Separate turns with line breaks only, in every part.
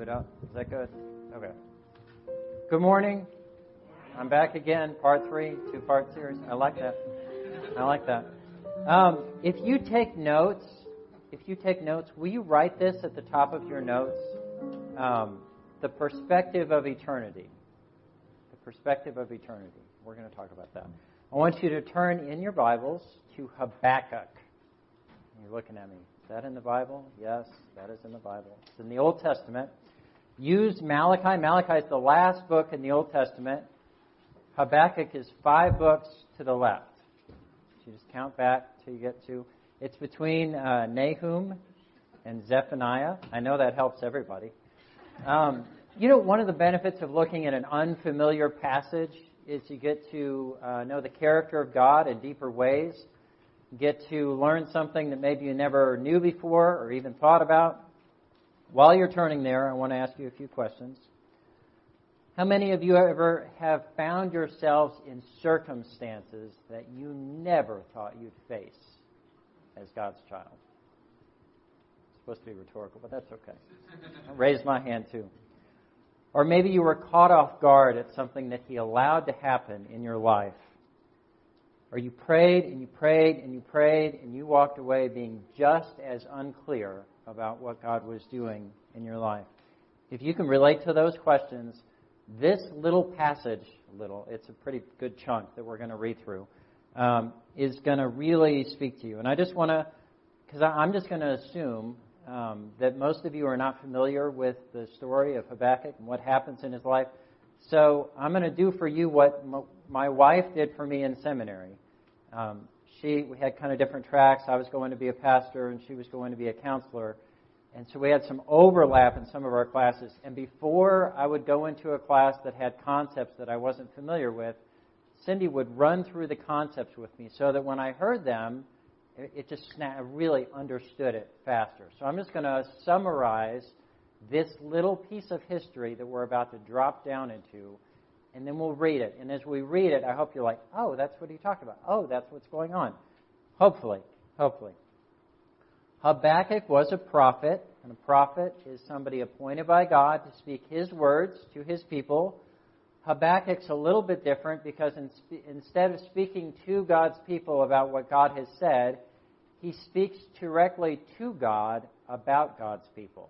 move it up. Is that good? Okay. Good morning. I'm back again, part three, two part series. I like that. I like that. Um, if you take notes, if you take notes, will you write this at the top of your notes? Um, the perspective of eternity. The perspective of eternity. We're going to talk about that. I want you to turn in your Bibles to Habakkuk. You're looking at me. Is that in the Bible? Yes, that is in the Bible. It's in the Old Testament. Use Malachi. Malachi is the last book in the Old Testament. Habakkuk is five books to the left. So you just count back till you get to. It's between uh, Nahum and Zephaniah. I know that helps everybody. Um, you know, one of the benefits of looking at an unfamiliar passage is you get to uh, know the character of God in deeper ways. Get to learn something that maybe you never knew before or even thought about. While you're turning there, I want to ask you a few questions. How many of you ever have found yourselves in circumstances that you never thought you'd face as God's child? It's supposed to be rhetorical, but that's okay. I raised my hand too. Or maybe you were caught off guard at something that He allowed to happen in your life. Or you prayed and you prayed and you prayed and you walked away being just as unclear about what God was doing in your life. If you can relate to those questions, this little passage, little, it's a pretty good chunk that we're going to read through, um, is going to really speak to you. And I just want to, because I'm just going to assume um, that most of you are not familiar with the story of Habakkuk and what happens in his life. So I'm going to do for you what my wife did for me in seminary. Um, she we had kind of different tracks. I was going to be a pastor, and she was going to be a counselor. And so we had some overlap in some of our classes. And before I would go into a class that had concepts that I wasn't familiar with, Cindy would run through the concepts with me so that when I heard them, it just snap, I really understood it faster. So I'm just going to summarize this little piece of history that we're about to drop down into, and then we'll read it. And as we read it, I hope you're like, oh, that's what he talked about. Oh, that's what's going on. Hopefully, hopefully. Habakkuk was a prophet, and a prophet is somebody appointed by God to speak his words to his people. Habakkuk's a little bit different because in, instead of speaking to God's people about what God has said, he speaks directly to God about God's people.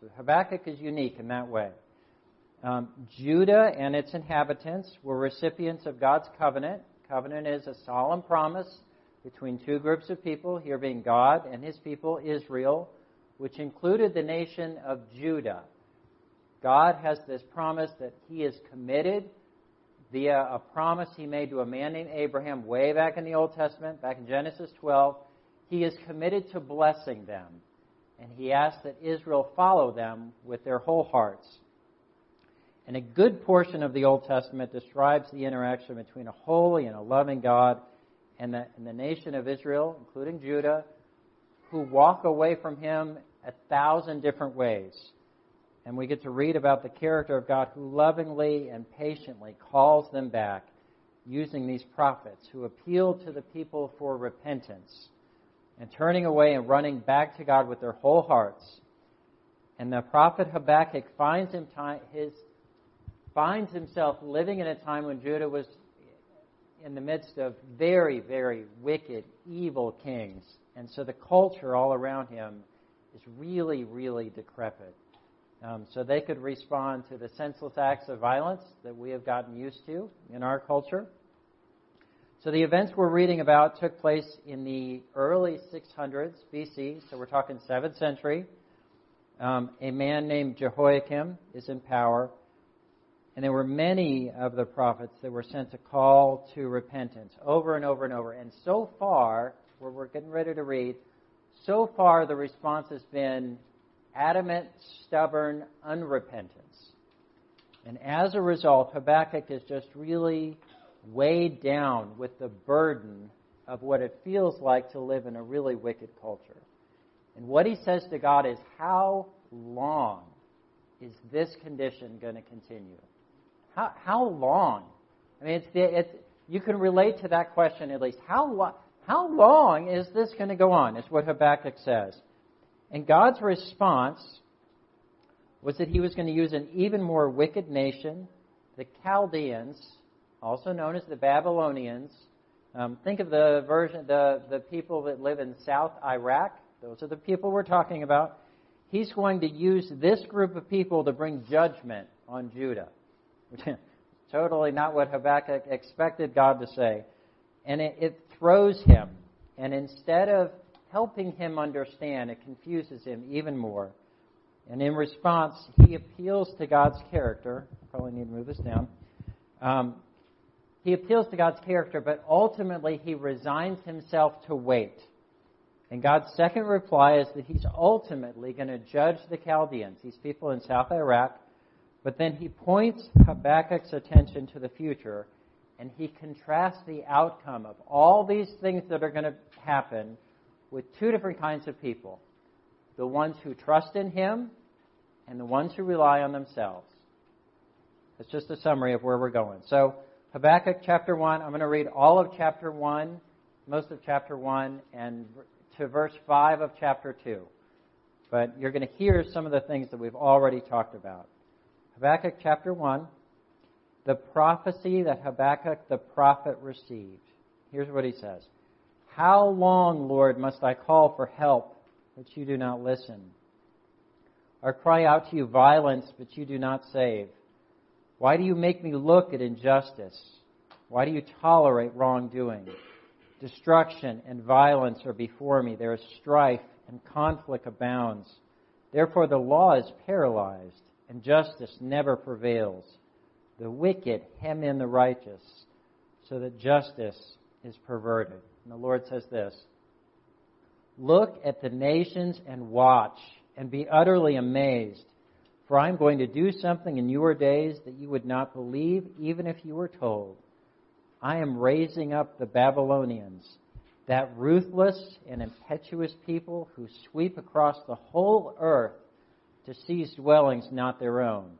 So Habakkuk is unique in that way. Um, Judah and its inhabitants were recipients of God's covenant. Covenant is a solemn promise between two groups of people, here being God and his people, Israel, which included the nation of Judah. God has this promise that he is committed via a promise he made to a man named Abraham way back in the Old Testament, back in Genesis 12. He is committed to blessing them, and he asks that Israel follow them with their whole hearts. And a good portion of the Old Testament describes the interaction between a holy and a loving God and the, and the nation of Israel, including Judah, who walk away from him a thousand different ways. And we get to read about the character of God who lovingly and patiently calls them back using these prophets who appeal to the people for repentance and turning away and running back to God with their whole hearts. And the prophet Habakkuk finds, his, finds himself living in a time when Judah was in the midst of very, very wicked, evil kings. And so the culture all around him is really, really decrepit. Um, so they could respond to the senseless acts of violence that we have gotten used to in our culture. So the events we're reading about took place in the early 600s BC, so we're talking 7th century. Um, a man named Jehoiakim is in power, and there were many of the prophets that were sent to call to repentance over and over and over. And so far, where we're getting ready to read, so far the response has been adamant, stubborn unrepentance. And as a result, Habakkuk is just really weighed down with the burden of what it feels like to live in a really wicked culture. And what he says to God is, How long is this condition going to continue? How, how long? I mean, it's, the, it's, you can relate to that question at least. How, how long is this going to go on? Is what Habakkuk says. And God's response was that he was going to use an even more wicked nation, the Chaldeans, also known as the Babylonians. Um, think of the version, the, the people that live in South Iraq. Those are the people we're talking about. He's going to use this group of people to bring judgment on Judah. totally not what Habakkuk expected God to say. And it, it throws him. And instead of helping him understand, it confuses him even more. And in response, he appeals to God's character. Probably need to move this down. Um, he appeals to God's character, but ultimately he resigns himself to wait. And God's second reply is that he's ultimately going to judge the Chaldeans, these people in South Iraq. But then he points Habakkuk's attention to the future, and he contrasts the outcome of all these things that are going to happen with two different kinds of people the ones who trust in him and the ones who rely on themselves. That's just a summary of where we're going. So, Habakkuk chapter 1, I'm going to read all of chapter 1, most of chapter 1, and to verse 5 of chapter 2. But you're going to hear some of the things that we've already talked about. Habakkuk chapter 1, the prophecy that Habakkuk the prophet received. Here's what he says How long, Lord, must I call for help, but you do not listen? Or cry out to you violence, but you do not save? Why do you make me look at injustice? Why do you tolerate wrongdoing? Destruction and violence are before me. There is strife and conflict abounds. Therefore the law is paralyzed and justice never prevails. The wicked hem in the righteous so that justice is perverted. And the Lord says this, Look at the nations and watch and be utterly amazed. For I am going to do something in your days that you would not believe even if you were told. I am raising up the Babylonians, that ruthless and impetuous people who sweep across the whole earth to seize dwellings not their own.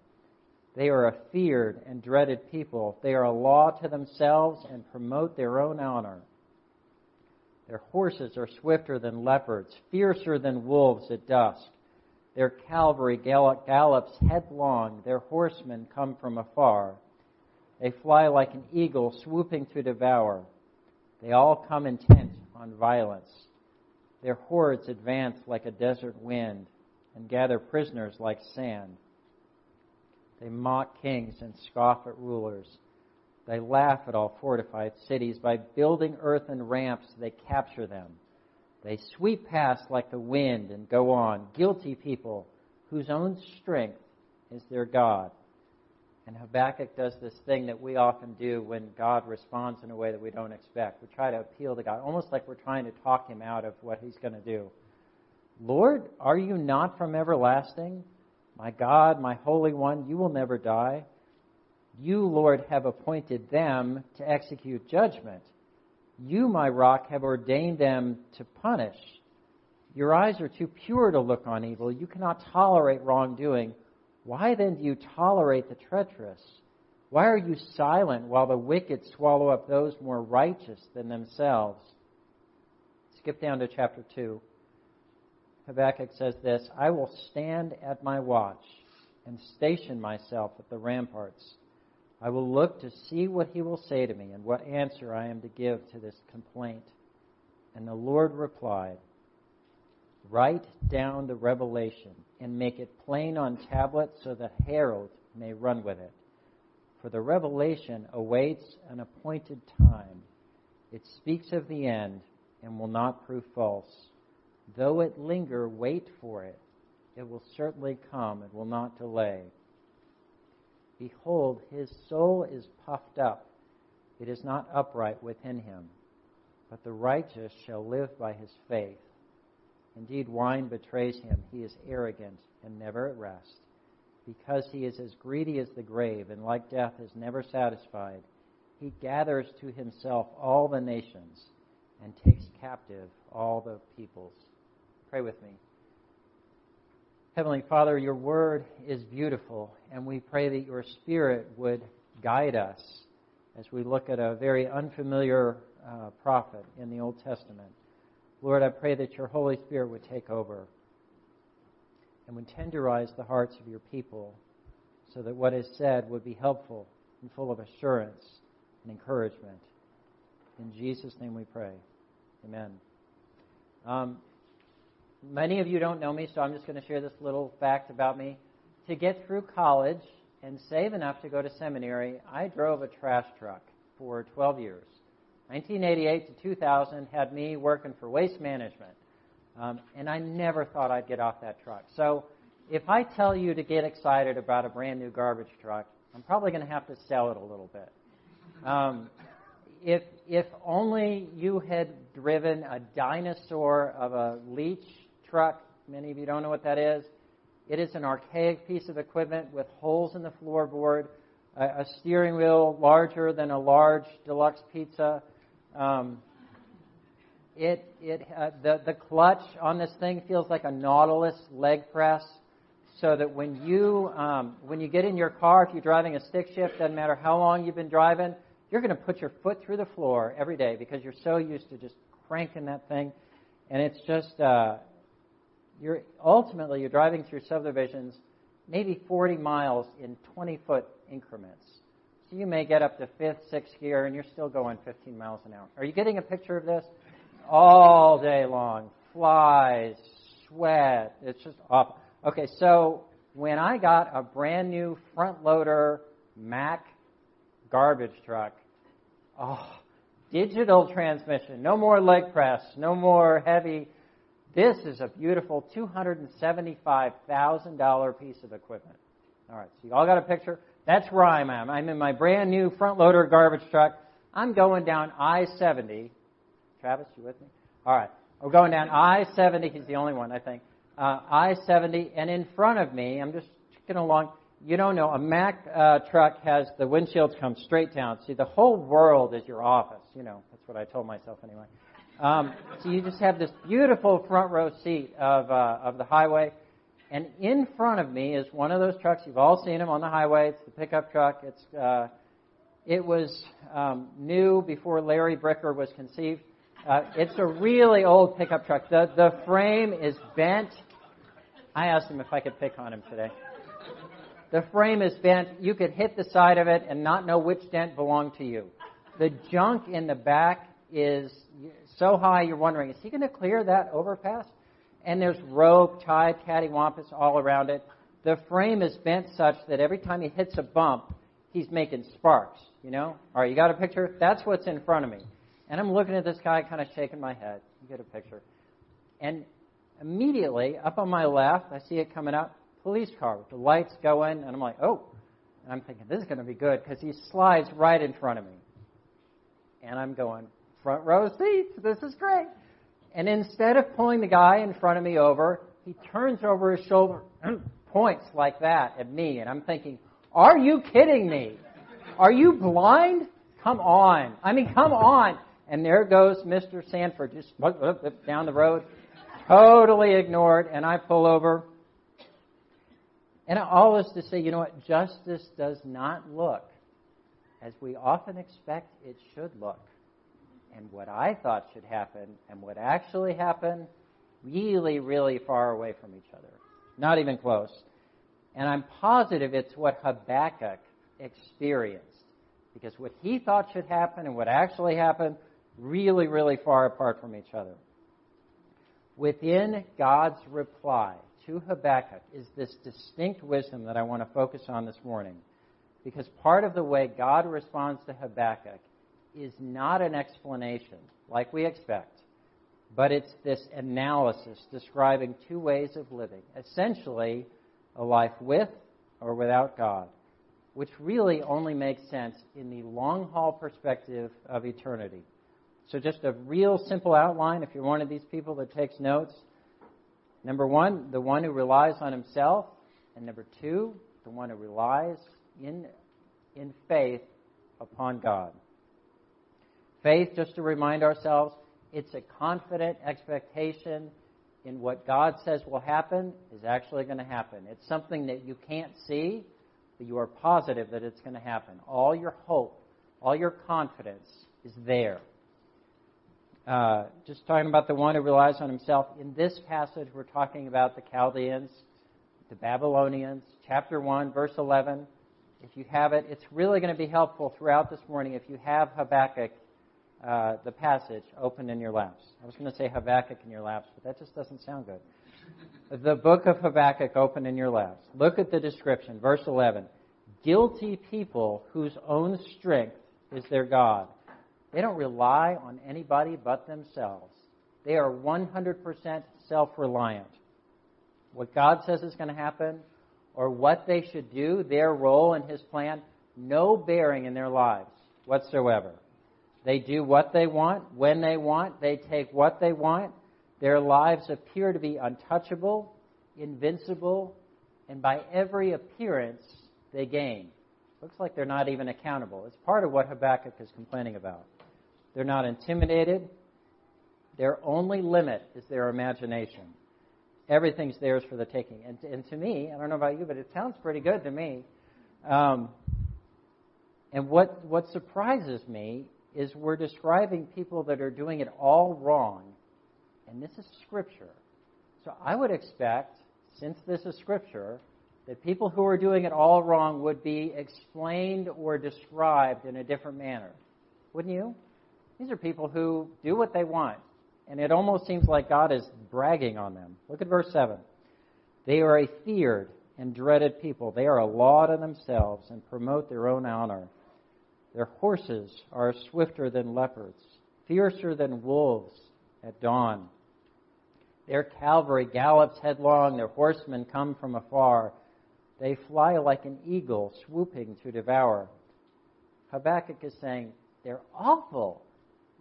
They are a feared and dreaded people. They are a law to themselves and promote their own honor. Their horses are swifter than leopards, fiercer than wolves at dusk. Their cavalry gallops headlong. Their horsemen come from afar. They fly like an eagle swooping to devour. They all come intent on violence. Their hordes advance like a desert wind and gather prisoners like sand. They mock kings and scoff at rulers. They laugh at all fortified cities. By building earthen ramps, they capture them. They sweep past like the wind and go on, guilty people whose own strength is their God. And Habakkuk does this thing that we often do when God responds in a way that we don't expect. We try to appeal to God, almost like we're trying to talk him out of what he's going to do. Lord, are you not from everlasting? My God, my Holy One, you will never die. You, Lord, have appointed them to execute judgment. You, my rock, have ordained them to punish. Your eyes are too pure to look on evil. You cannot tolerate wrongdoing. Why then do you tolerate the treacherous? Why are you silent while the wicked swallow up those more righteous than themselves? Skip down to chapter 2. Habakkuk says this I will stand at my watch and station myself at the ramparts. I will look to see what he will say to me and what answer I am to give to this complaint. And the Lord replied, Write down the revelation and make it plain on tablets so that herald may run with it. For the revelation awaits an appointed time. It speaks of the end and will not prove false. Though it linger, wait for it. It will certainly come. It will not delay. Behold, his soul is puffed up. It is not upright within him. But the righteous shall live by his faith. Indeed, wine betrays him. He is arrogant and never at rest. Because he is as greedy as the grave, and like death is never satisfied, he gathers to himself all the nations and takes captive all the peoples. Pray with me. Heavenly Father, your word is beautiful, and we pray that your Spirit would guide us as we look at a very unfamiliar uh, prophet in the Old Testament. Lord, I pray that your Holy Spirit would take over. and would tenderize the hearts of your people so that what is said would be helpful and full of assurance and encouragement. In Jesus' name we pray. Amen. Um, many of you don't know me, so I'm just going to share this little fact about me. To get through college and save enough to go to seminary, I drove a trash truck for 12 years. 1988 to 2000 had me working for waste management. Um, and I never thought I'd get off that truck. So if I tell you to get excited about a brand new garbage truck, I'm probably going to have to sell it a little bit. Um, if if only you had driven a dinosaur of a leach truck. Many of you don't know what that is. It is an archaic piece of equipment with holes in the floorboard, a, a steering wheel larger than a large deluxe pizza. Um, it it uh, the the clutch on this thing feels like a Nautilus leg press, so that when you um, when you get in your car, if you're driving a stick shift, doesn't matter how long you've been driving, you're going to put your foot through the floor every day because you're so used to just cranking that thing, and it's just uh, you're ultimately you're driving through subdivisions, maybe 40 miles in 20 foot increments. So you may get up to fifth, sixth gear, and you're still going 15 miles an hour. Are you getting a picture of this? All day long, flies, sweat. It's just awful. Okay, so when I got a brand new front loader Mack garbage truck. Oh, digital transmission. No more leg press. No more heavy. This is a beautiful $275,000 piece of equipment. All right, so you all got a picture? That's where I'm at. I'm in my brand new front loader garbage truck. I'm going down I-70. Travis, you with me? All right. We're going down I-70. He's the only one, I think. Uh, I-70, and in front of me, I'm just checking along you don't know, a Mack uh, truck has the windshields come straight down. See, the whole world is your office. You know, that's what I told myself anyway. Um, so you just have this beautiful front row seat of uh, of the highway, and in front of me is one of those trucks. You've all seen them on the highway. It's the pickup truck. It's uh, it was um, new before Larry Bricker was conceived. Uh, it's a really old pickup truck. The the frame is bent. I asked him if I could pick on him today. The frame is bent. You could hit the side of it and not know which dent belonged to you. The junk in the back is so high you're wondering, is he going to clear that overpass? And there's rope tied cattywampus all around it. The frame is bent such that every time he hits a bump, he's making sparks, you know? All right, you got a picture? That's what's in front of me. And I'm looking at this guy, kind of shaking my head. You get a picture. And immediately, up on my left, I see it coming up police car with the lights going, and I'm like, oh. And I'm thinking, this is going to be good because he slides right in front of me. And I'm going, front row seats, this is great. And instead of pulling the guy in front of me over, he turns over his shoulder points like that at me. And I'm thinking, are you kidding me? Are you blind? Come on. I mean, come on. And there goes Mr. Sanford just down the road, totally ignored. And I pull over and all this to say, you know what? Justice does not look as we often expect it should look. And what I thought should happen and what actually happened, really, really far away from each other. Not even close. And I'm positive it's what Habakkuk experienced. Because what he thought should happen and what actually happened, really, really far apart from each other. Within God's reply, to Habakkuk is this distinct wisdom that I want to focus on this morning. Because part of the way God responds to Habakkuk is not an explanation like we expect, but it's this analysis describing two ways of living. Essentially, a life with or without God, which really only makes sense in the long haul perspective of eternity. So, just a real simple outline if you're one of these people that takes notes. Number one, the one who relies on himself. And number two, the one who relies in, in faith upon God. Faith, just to remind ourselves, it's a confident expectation in what God says will happen is actually going to happen. It's something that you can't see, but you are positive that it's going to happen. All your hope, all your confidence is there. Uh, just talking about the one who relies on himself. In this passage, we're talking about the Chaldeans. the Babylonians, chapter 1, verse 11. If you have it, it's really going to be helpful throughout this morning if you have Habakkuk, uh, the passage, open in your laps. I was going to say Habakkuk in your laps, but that just doesn't sound good. the book of Habakkuk open in your laps. Look at the description, verse 11. Guilty people whose own strength is their God. They don't rely on anybody but themselves. They are 100% self reliant. What God says is going to happen, or what they should do, their role in His plan, no bearing in their lives whatsoever. They do what they want, when they want, they take what they want. Their lives appear to be untouchable, invincible, and by every appearance, they gain. Looks like they're not even accountable. It's part of what Habakkuk is complaining about. They're not intimidated. Their only limit is their imagination. Everything's theirs for the taking. And, and to me, I don't know about you, but it sounds pretty good to me. Um, and what, what surprises me is we're describing people that are doing it all wrong. And this is Scripture. So I would expect, since this is Scripture, that people who are doing it all wrong would be explained or described in a different manner. Wouldn't you? These are people who do what they want. And it almost seems like God is bragging on them. Look at verse 7. They are a feared and dreaded people. They are a law to themselves and promote their own honor. Their horses are swifter than leopards, fiercer than wolves at dawn. Their cavalry gallops headlong, their horsemen come from afar. They fly like an eagle swooping to devour. Habakkuk is saying, they're awful.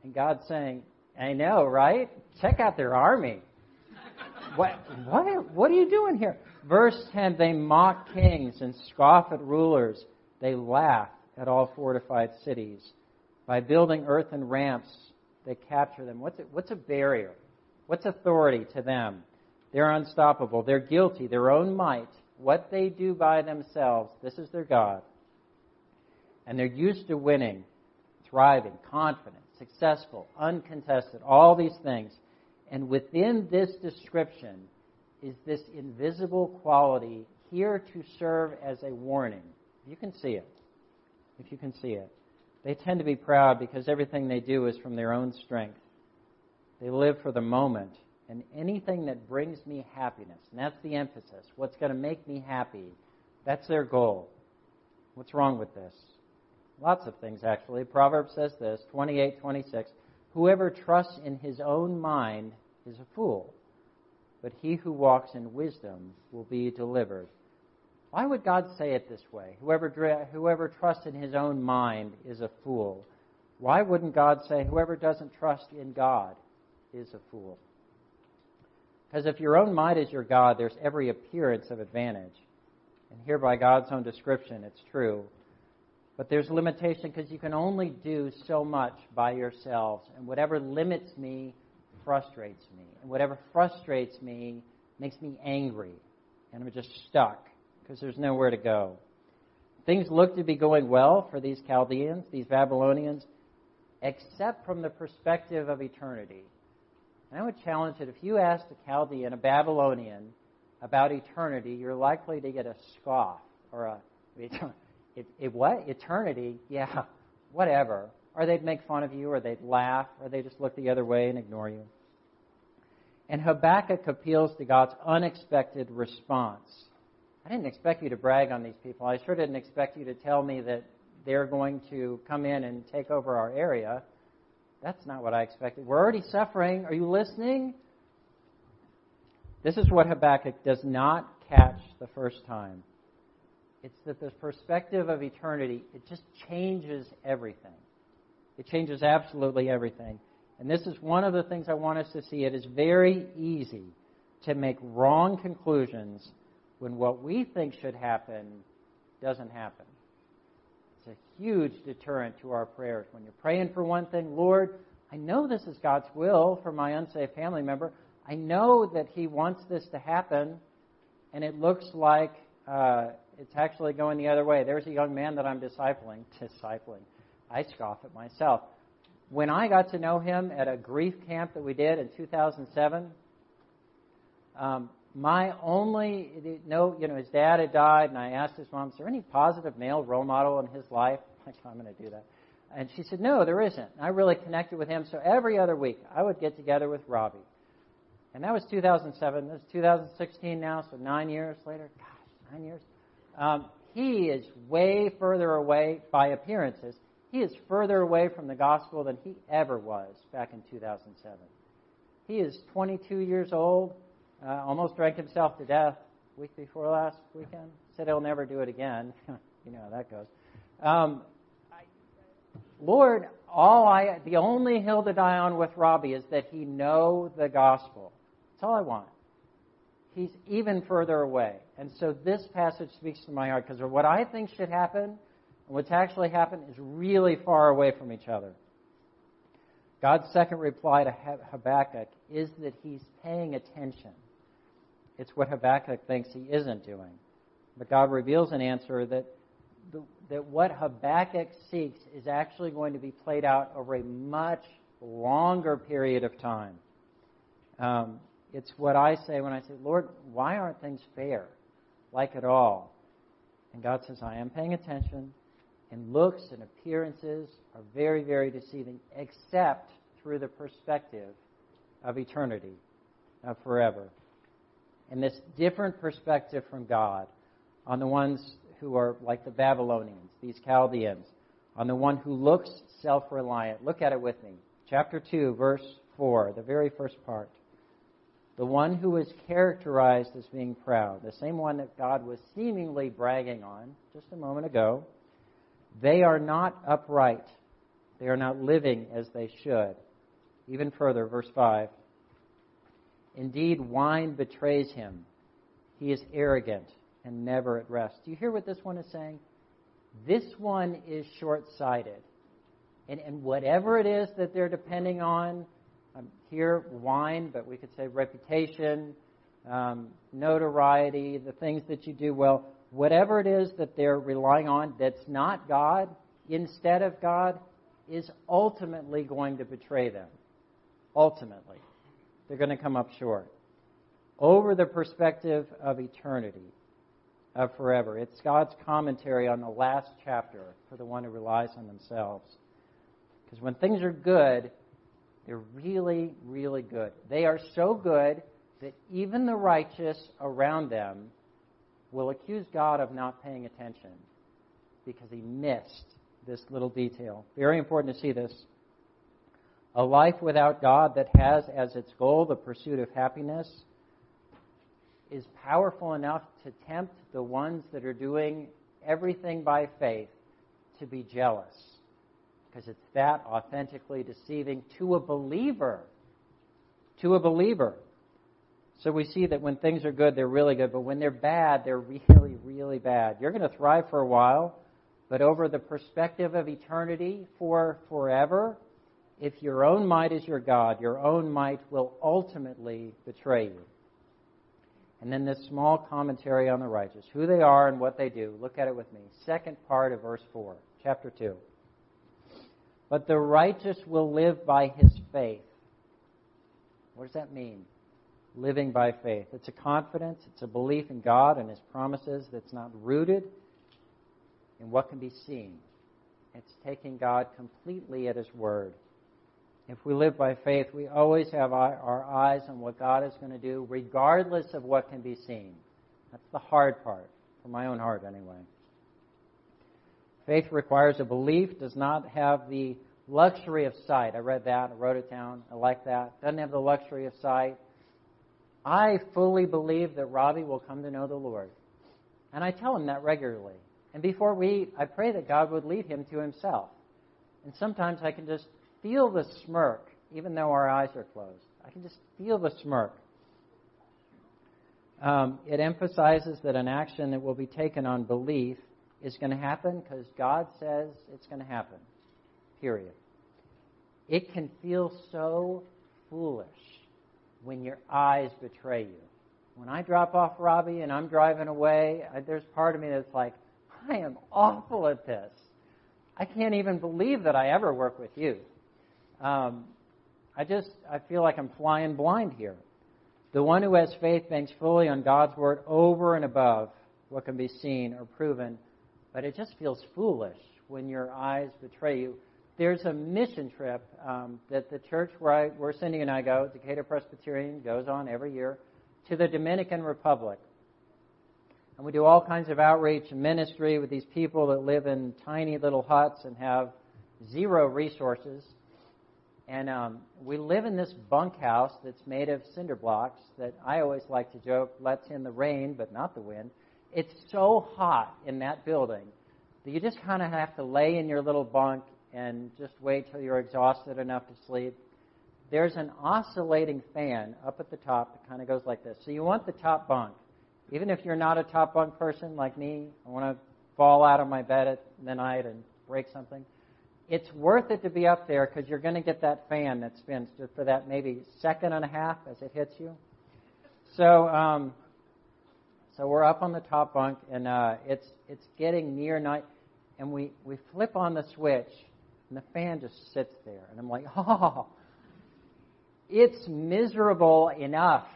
And God's saying, I know, right? Check out their army. what, what, what are you doing here? Verse 10 They mock kings and scoff at rulers. They laugh at all fortified cities. By building earthen ramps, they capture them. What's, it, what's a barrier? What's authority to them? They're unstoppable. They're guilty. Their own might what they do by themselves, this is their God. And they're used to winning, thriving, confident, successful, uncontested, all these things. And within this description is this invisible quality here to serve as a warning. You can see it. If you can see it. They tend to be proud because everything they do is from their own strength. They live for the moment and anything that brings me happiness. And that's the emphasis. What's going to make me happy? That's their goal. What's wrong with this? Lots of things, actually. Proverbs says this 28 26. Whoever trusts in his own mind is a fool, but he who walks in wisdom will be delivered. Why would God say it this way? Whoever, whoever trusts in his own mind is a fool. Why wouldn't God say, whoever doesn't trust in God is a fool? Because if your own mind is your God, there's every appearance of advantage. And here, by God's own description, it's true. But there's limitation because you can only do so much by yourselves. And whatever limits me frustrates me. And whatever frustrates me makes me angry. And I'm just stuck because there's nowhere to go. Things look to be going well for these Chaldeans, these Babylonians, except from the perspective of eternity. And I would challenge that if you asked a Chaldean, a Babylonian, about eternity, you're likely to get a scoff or a, it, it, what? Eternity? Yeah, whatever. Or they'd make fun of you, or they'd laugh, or they just look the other way and ignore you. And Habakkuk appeals to God's unexpected response. I didn't expect you to brag on these people. I sure didn't expect you to tell me that they're going to come in and take over our area. That's not what I expected. We're already suffering. Are you listening? This is what Habakkuk does not catch the first time. It's that the perspective of eternity, it just changes everything. It changes absolutely everything. And this is one of the things I want us to see. It is very easy to make wrong conclusions when what we think should happen doesn't happen It's a huge deterrent to our prayers. When you're praying for one thing, Lord, I know this is God's will for my unsafe family member. I know that He wants this to happen, and it looks like uh, it's actually going the other way. There's a young man that I'm discipling. Discipling. I scoff at myself. When I got to know him at a grief camp that we did in 2007, um, my only no, you know, his dad had died, and I asked his mom, "Is there any positive male role model in his life?" Like, I'm going to do that. And she said, "No, there isn't." I really connected with him, so every other week I would get together with Robbie, and that was 2007. This is 2016 now, so nine years later. Gosh, nine years. Um, he is way further away by appearances. He is further away from the gospel than he ever was back in 2007. He is 22 years old uh, almost drank himself to death week before last weekend. Said he'll never do it again. you know how that goes. Um, I, Lord, all I, the only hill to die on with Robbie is that he know the gospel. That's all I want. He's even further away. And so this passage speaks to my heart because what I think should happen and what's actually happened is really far away from each other. God's second reply to Habakkuk is that he's paying attention. It's what Habakkuk thinks he isn't doing. But God reveals an answer that, that what Habakkuk seeks is actually going to be played out over a much longer period of time. Um, it's what I say when I say, Lord, why aren't things fair? Like at all. And God says, I am paying attention, and looks and appearances are very, very deceiving, except through the perspective of eternity, of forever and this different perspective from God on the ones who are like the Babylonians, these Chaldeans, on the one who looks self reliant. Look at it with me. Chapter 2, verse 4, the very first part. The one who is characterized as being proud, the same one that God was seemingly bragging on just a moment ago, they are not upright. They are not living as they should. Even further, verse 5 Indeed, wine betrays him. He is arrogant and never at rest. Do you hear what this one is saying? This one is short sighted. And, and whatever it is that they're depending on, um, here, wine, but we could say reputation, um, notoriety, the things that you do well, whatever it is that they're relying on that's not God, instead of God, is ultimately going to betray them. Ultimately they're going to come up short. Over the perspective of eternity, of forever. It's God's commentary on the last chapter for the one who relies on themselves. Because when things are good, they're really, really good. They are so good that even the righteous around them will accuse God of not paying attention because he missed this little detail. Very important to see this. A life without God that has as its goal the pursuit of happiness is powerful enough to tempt the ones that are doing everything by faith to be jealous. Because it's that authentically deceiving to a believer. To a believer. So we see that when things are good, they're really good, but when they're bad, they're really, really bad. You're going to thrive for a while, but over the perspective of eternity for forever, if your own might is your God, your own might will ultimately betray you. And then this small commentary on the righteous, who they are and what they do. Look at it with me. Second part of verse 4, chapter 2. But the righteous will live by his faith. What does that mean? Living by faith. It's a confidence, it's a belief in God and his promises that's not rooted in what can be seen. It's taking God completely at his word. If we live by faith, we always have our eyes on what God is going to do, regardless of what can be seen. That's the hard part, for my own heart anyway. Faith requires a belief, does not have the luxury of sight. I read that, I wrote it down, I like that. Doesn't have the luxury of sight. I fully believe that Robbie will come to know the Lord. And I tell him that regularly. And before we, I pray that God would lead him to himself. And sometimes I can just feel the smirk, even though our eyes are closed. I can just feel the smirk. Um, it emphasizes that an action that will be taken on belief is going to happen because God says it's going to happen. Period. It can feel so foolish when your eyes betray you. When I drop off Robbie and I'm driving away, I, there's part of me that's like, I am awful at this. I can't even believe that I ever work with you. Um, I just I feel like I'm flying blind here. The one who has faith banks fully on God's word over and above what can be seen or proven, but it just feels foolish when your eyes betray you. There's a mission trip um, that the church where, I, where Cindy and I go, Decatur Presbyterian, goes on every year to the Dominican Republic. And we do all kinds of outreach and ministry with these people that live in tiny little huts and have zero resources. And um, we live in this bunkhouse that's made of cinder blocks that I always like to joke lets in the rain but not the wind. It's so hot in that building that you just kind of have to lay in your little bunk and just wait till you're exhausted enough to sleep. There's an oscillating fan up at the top that kind of goes like this. So you want the top bunk. Even if you're not a top bunk person like me, I want to fall out of my bed at the night and break something. It's worth it to be up there because you're going to get that fan that spins for that maybe second and a half as it hits you. So, um, so we're up on the top bunk and uh, it's it's getting near night, and we we flip on the switch, and the fan just sits there, and I'm like, oh, it's miserable enough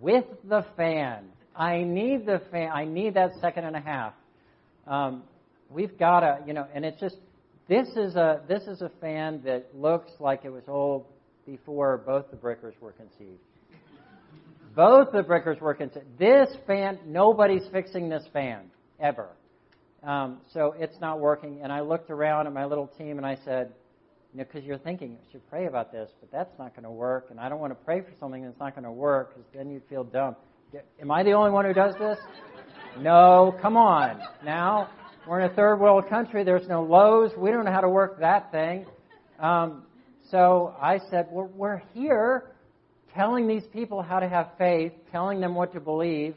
with the fan. I need the fan. I need that second and a half. Um, we've got to, you know, and it's just this is a this is a fan that looks like it was old before both the Brickers were conceived. Both the Brickers were conceived. This fan, nobody's fixing this fan ever. Um, so it's not working. And I looked around at my little team and I said, you know, because you're thinking you should pray about this, but that's not going to work, and I don't want to pray for something that's not going to work because then you'd feel dumb. Am I the only one who does this? No, come on. Now, we're in a third world country. There's no Lowe's. We don't know how to work that thing. Um, so I said, well, we're here telling these people how to have faith, telling them what to believe.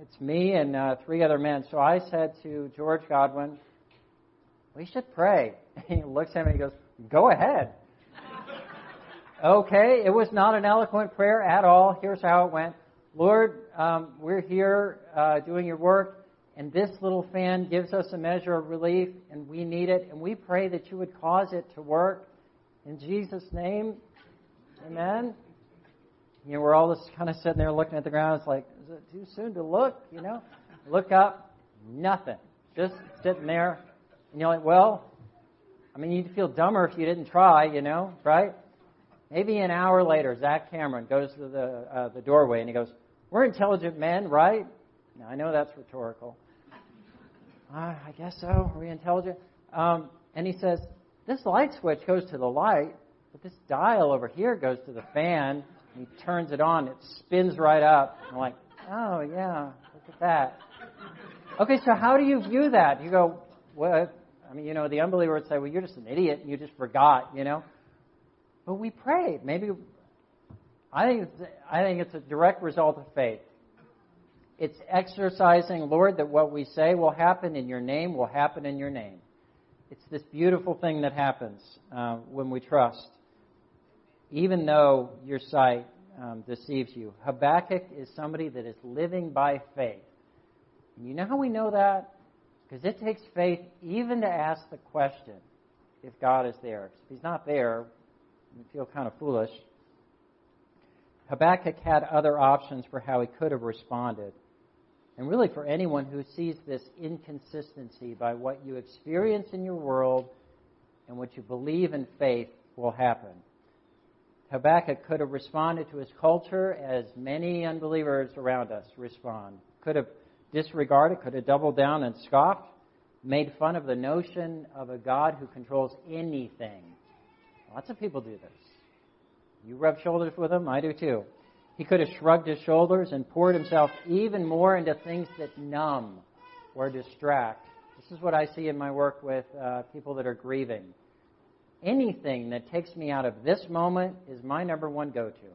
It's me and uh, three other men. So I said to George Godwin, we should pray. He looks at me and he goes, go ahead. Okay, it was not an eloquent prayer at all. Here's how it went. Lord, um, we're here uh, doing your work, and this little fan gives us a measure of relief, and we need it, and we pray that you would cause it to work. In Jesus' name, amen. You know, we're all just kind of sitting there looking at the ground. It's like, is it too soon to look? You know, look up, nothing. Just sitting there, and you're like, well, I mean, you'd feel dumber if you didn't try, you know, right? Maybe an hour later, Zach Cameron goes to the, uh, the doorway and he goes, We're intelligent men, right? Now, I know that's rhetorical. Uh, I guess so. Are we intelligent? Um, and he says, This light switch goes to the light, but this dial over here goes to the fan. And he turns it on. It spins right up. I'm like, Oh, yeah, look at that. Okay, so how do you view that? You go, What? I mean, you know, the unbeliever would say, Well, you're just an idiot and you just forgot, you know? But we prayed. Maybe I think I think it's a direct result of faith. It's exercising, Lord, that what we say will happen in your name will happen in your name. It's this beautiful thing that happens uh, when we trust, even though your sight um, deceives you. Habakkuk is somebody that is living by faith. And you know how we know that? Because it takes faith even to ask the question if God is there. If He's not there, you feel kind of foolish. Habakkuk had other options for how he could have responded. And really, for anyone who sees this inconsistency by what you experience in your world and what you believe in faith will happen. Habakkuk could have responded to his culture as many unbelievers around us respond. Could have disregarded, could have doubled down and scoffed, made fun of the notion of a God who controls anything Lots of people do this. You rub shoulders with them, I do too. He could have shrugged his shoulders and poured himself even more into things that numb or distract. This is what I see in my work with uh, people that are grieving. Anything that takes me out of this moment is my number one go to.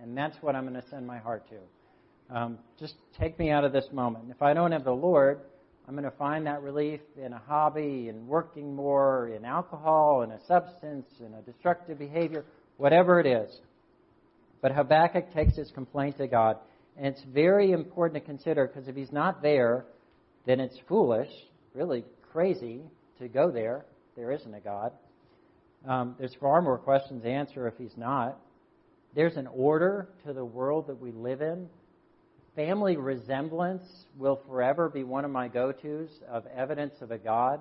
And that's what I'm going to send my heart to. Um, just take me out of this moment. If I don't have the Lord, I'm going to find that relief in a hobby, in working more, in alcohol, in a substance, in a destructive behavior, whatever it is. But Habakkuk takes his complaint to God. And it's very important to consider because if he's not there, then it's foolish, really crazy to go there. There isn't a God. Um, there's far more questions to answer if he's not. There's an order to the world that we live in. Family resemblance will forever be one of my go tos of evidence of a God.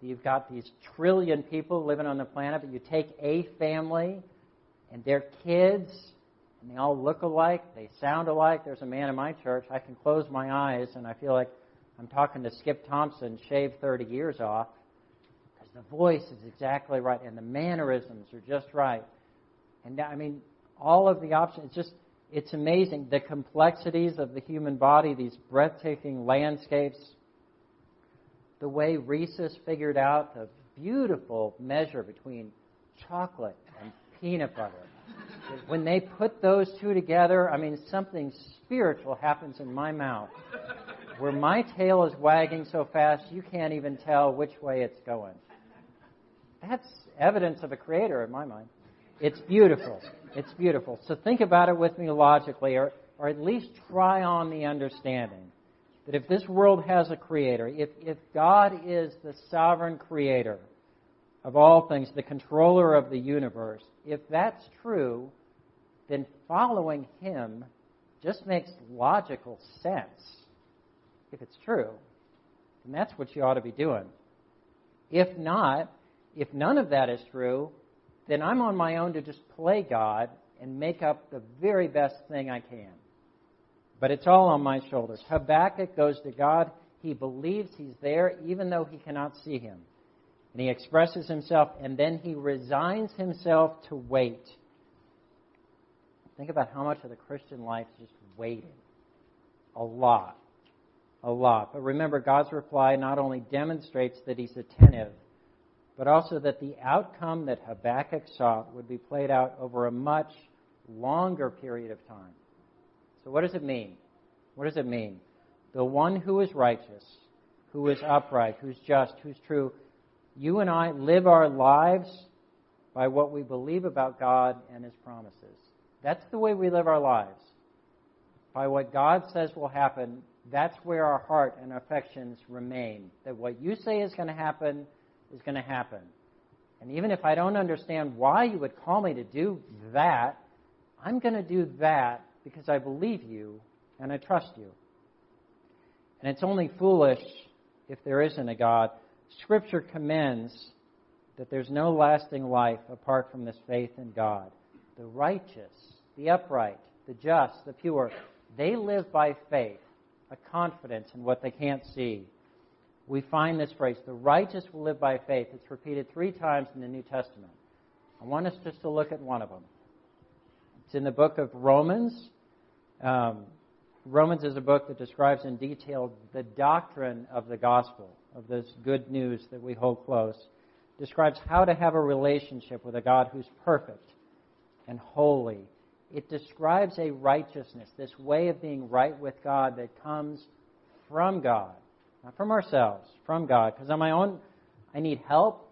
You've got these trillion people living on the planet, but you take a family and their kids, and they all look alike, they sound alike. There's a man in my church, I can close my eyes and I feel like I'm talking to Skip Thompson, shaved 30 years off, because the voice is exactly right and the mannerisms are just right. And I mean, all of the options, it's just, it's amazing. The complexities of the human body, these breathtaking landscapes, the way Reese's figured out the beautiful measure between chocolate and peanut butter. When they put those two together, I mean, something spiritual happens in my mouth. Where my tail is wagging so fast, you can't even tell which way it's going. That's evidence of a creator in my mind. It's beautiful. It's beautiful. So think about it with me logically, or, or at least try on the understanding that if this world has a creator, if, if God is the sovereign creator of all things, the controller of the universe, if that's true, then following him just makes logical sense. If it's true, then that's what you ought to be doing. If not, if none of that is true, then I'm on my own to just play God and make up the very best thing I can. But it's all on my shoulders. Habakkuk goes to God. He believes he's there even though he cannot see him. And he expresses himself and then he resigns himself to wait. Think about how much of the Christian life is just waiting. A lot. A lot. But remember, God's reply not only demonstrates that he's attentive, but also that the outcome that Habakkuk sought would be played out over a much longer period of time. So, what does it mean? What does it mean? The one who is righteous, who is upright, who's just, who's true, you and I live our lives by what we believe about God and His promises. That's the way we live our lives. By what God says will happen, that's where our heart and affections remain. That what you say is going to happen is going to happen. And even if I don't understand why you would call me to do that, I'm going to do that because I believe you and I trust you. And it's only foolish if there isn't a God. Scripture commends that there's no lasting life apart from this faith in God. The righteous, the upright, the just, the pure, they live by faith, a confidence in what they can't see we find this phrase, the righteous will live by faith. It's repeated three times in the New Testament. I want us just to look at one of them. It's in the book of Romans. Um, Romans is a book that describes in detail the doctrine of the gospel, of this good news that we hold close. Describes how to have a relationship with a God who's perfect and holy. It describes a righteousness, this way of being right with God that comes from God not from ourselves, from God. Because on my own, I need help.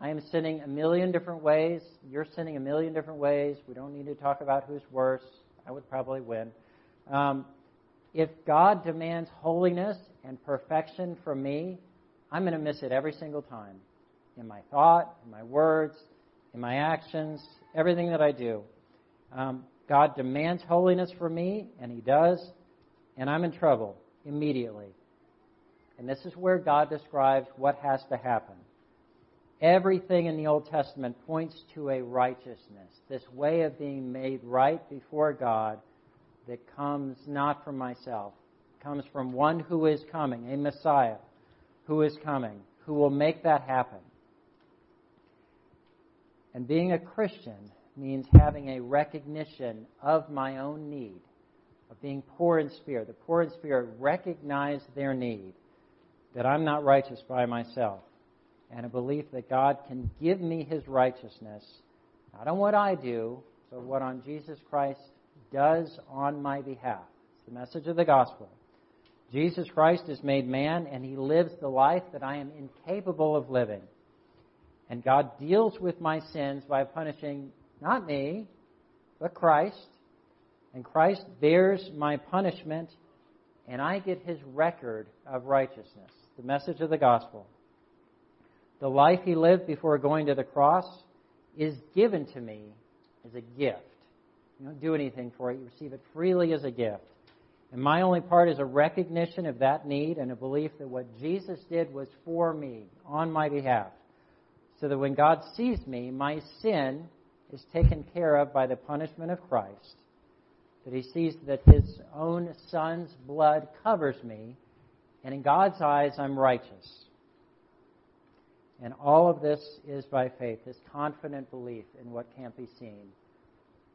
I am sinning a million different ways. You're sinning a million different ways. We don't need to talk about who's worse. I would probably win. Um, if God demands holiness and perfection from me, I'm going to miss it every single time. In my thought, in my words, in my actions, everything that I do. Um, God demands holiness from me, and He does, and I'm in trouble immediately. And this is where God describes what has to happen. Everything in the Old Testament points to a righteousness, this way of being made right before God that comes not from myself, comes from one who is coming, a Messiah who is coming, who will make that happen. And being a Christian means having a recognition of my own need, of being poor in spirit. The poor in spirit recognize their need that I'm not righteous by myself, and a belief that God can give me his righteousness, not on what I do, but what on Jesus Christ does on my behalf. It's the message of the gospel. Jesus Christ is made man, and he lives the life that I am incapable of living. And God deals with my sins by punishing not me, but Christ. And Christ bears my punishment, and I get his record of righteousness the message of the gospel. The life he lived before going to the cross is given to me as a gift. You don't do anything for it. You receive it freely as a gift. And my only part is a recognition of that need and a belief that what Jesus did was for me, on my behalf. So that when God sees me, my sin is taken care of by the punishment of Christ. That he sees that his own son's blood covers me, and in God's eyes, I'm righteous. And all of this is by faith, this confident belief in what can't be seen.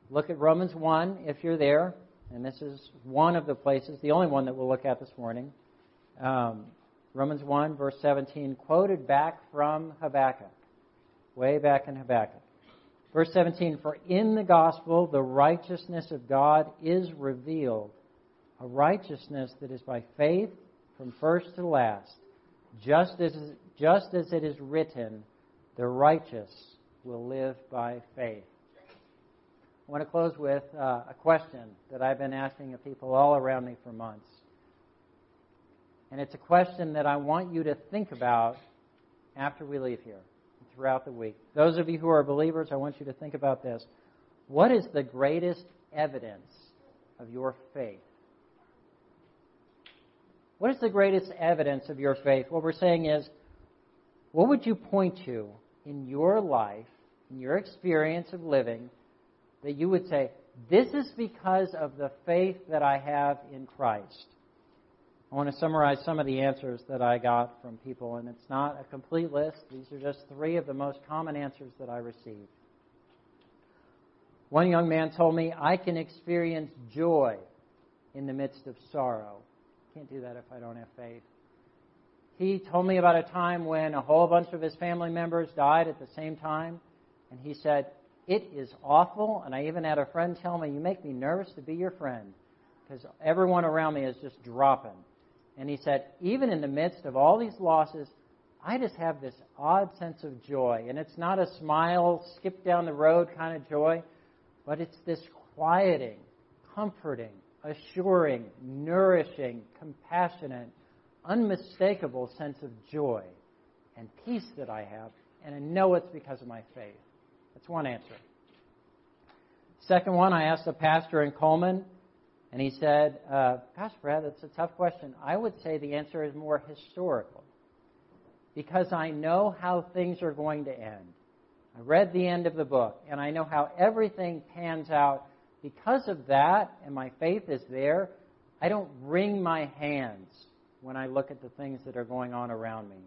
Look at Romans 1 if you're there and this is one of the places, the only one that we'll look at this morning. Um, Romans 1, verse 17, quoted back from Habakkuk, way back in Habakkuk. Verse 17, for in the gospel the righteousness of God is revealed, a righteousness that is by faith from first to last, just as, just as it is written, the righteous will live by faith. I want to close with uh, a question that I've been asking of people all around me for months. And it's a question that I want you to think about after we leave here throughout the week. Those of you who are believers, I want you to think about this. What is the greatest evidence of your faith? What is the greatest evidence of your faith? What we're saying is, what would you point to in your life, in your experience of living, that you would say, This is because of the faith that I have in Christ. I want to summarize some of the answers that I got from people, and it's not a complete list. These are just three of the most common answers that I received. One young man told me, I can experience joy in the midst of sorrow. Can't do that if I don't have faith. He told me about a time when a whole bunch of his family members died at the same time, and he said, it is awful, and I even had a friend tell me, You make me nervous to be your friend because everyone around me is just dropping. And he said, Even in the midst of all these losses, I just have this odd sense of joy. And it's not a smile, skip down the road kind of joy, but it's this quieting, comforting, assuring, nourishing, compassionate, unmistakable sense of joy and peace that I have. And I know it's because of my faith. That's one answer. Second one, I asked a pastor in Coleman, and he said, uh, Pastor Brad, that's a tough question. I would say the answer is more historical. Because I know how things are going to end. I read the end of the book, and I know how everything pans out. Because of that, and my faith is there, I don't wring my hands when I look at the things that are going on around me.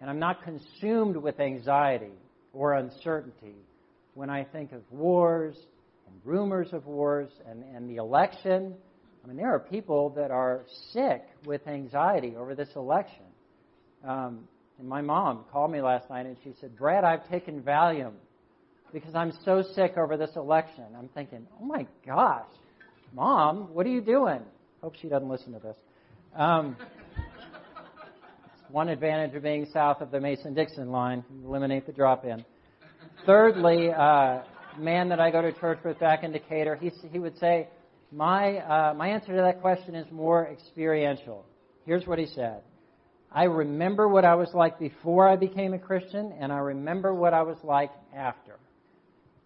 And I'm not consumed with anxiety or uncertainty when I think of wars and rumors of wars and, and the election. I mean, there are people that are sick with anxiety over this election. Um, and my mom called me last night and she said, Brad, I've taken Valium because I'm so sick over this election. I'm thinking, oh my gosh, mom, what are you doing? Hope she doesn't listen to this. Um, one advantage of being south of the Mason Dixon line, eliminate the drop in. Thirdly, uh, man that I go to church with back in Decatur, he, he would say, my, uh, my answer to that question is more experiential. Here's what he said. I remember what I was like before I became a Christian, and I remember what I was like after.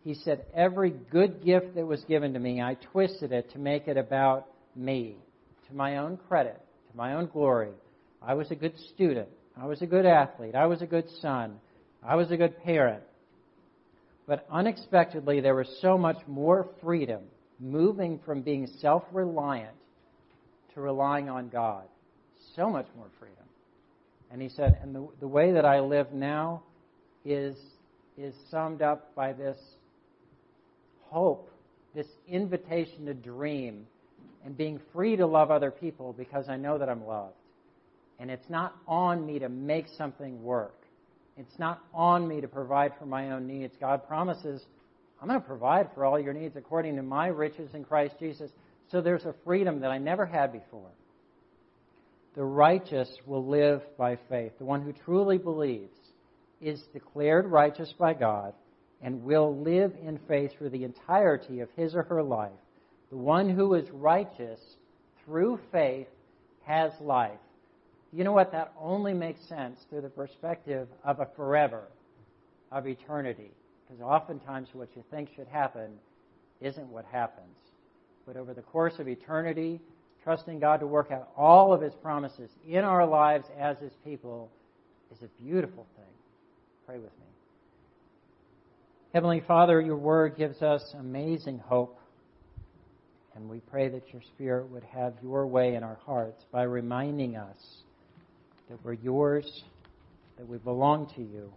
He said, Every good gift that was given to me, I twisted it to make it about me, to my own credit, to my own glory. I was a good student. I was a good athlete. I was a good son. I was a good parent. But unexpectedly, there was so much more freedom moving from being self reliant to relying on God. So much more freedom. And he said, and the, the way that I live now is, is summed up by this hope, this invitation to dream, and being free to love other people because I know that I'm loved. And it's not on me to make something work. It's not on me to provide for my own needs. God promises, I'm going to provide for all your needs according to my riches in Christ Jesus. So there's a freedom that I never had before. The righteous will live by faith. The one who truly believes is declared righteous by God and will live in faith through the entirety of his or her life. The one who is righteous through faith has life. You know what? That only makes sense through the perspective of a forever, of eternity. Because oftentimes what you think should happen isn't what happens. But over the course of eternity, trusting God to work out all of His promises in our lives as His people is a beautiful thing. Pray with me. Heavenly Father, your word gives us amazing hope. And we pray that your Spirit would have your way in our hearts by reminding us that we're yours, that we belong to you,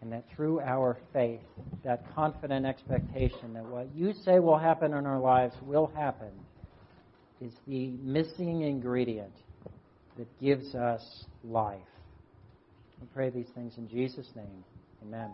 and that through our faith, that confident expectation that what you say will happen in our lives will happen is the missing ingredient that gives us life. We pray these things in Jesus' name. Amen.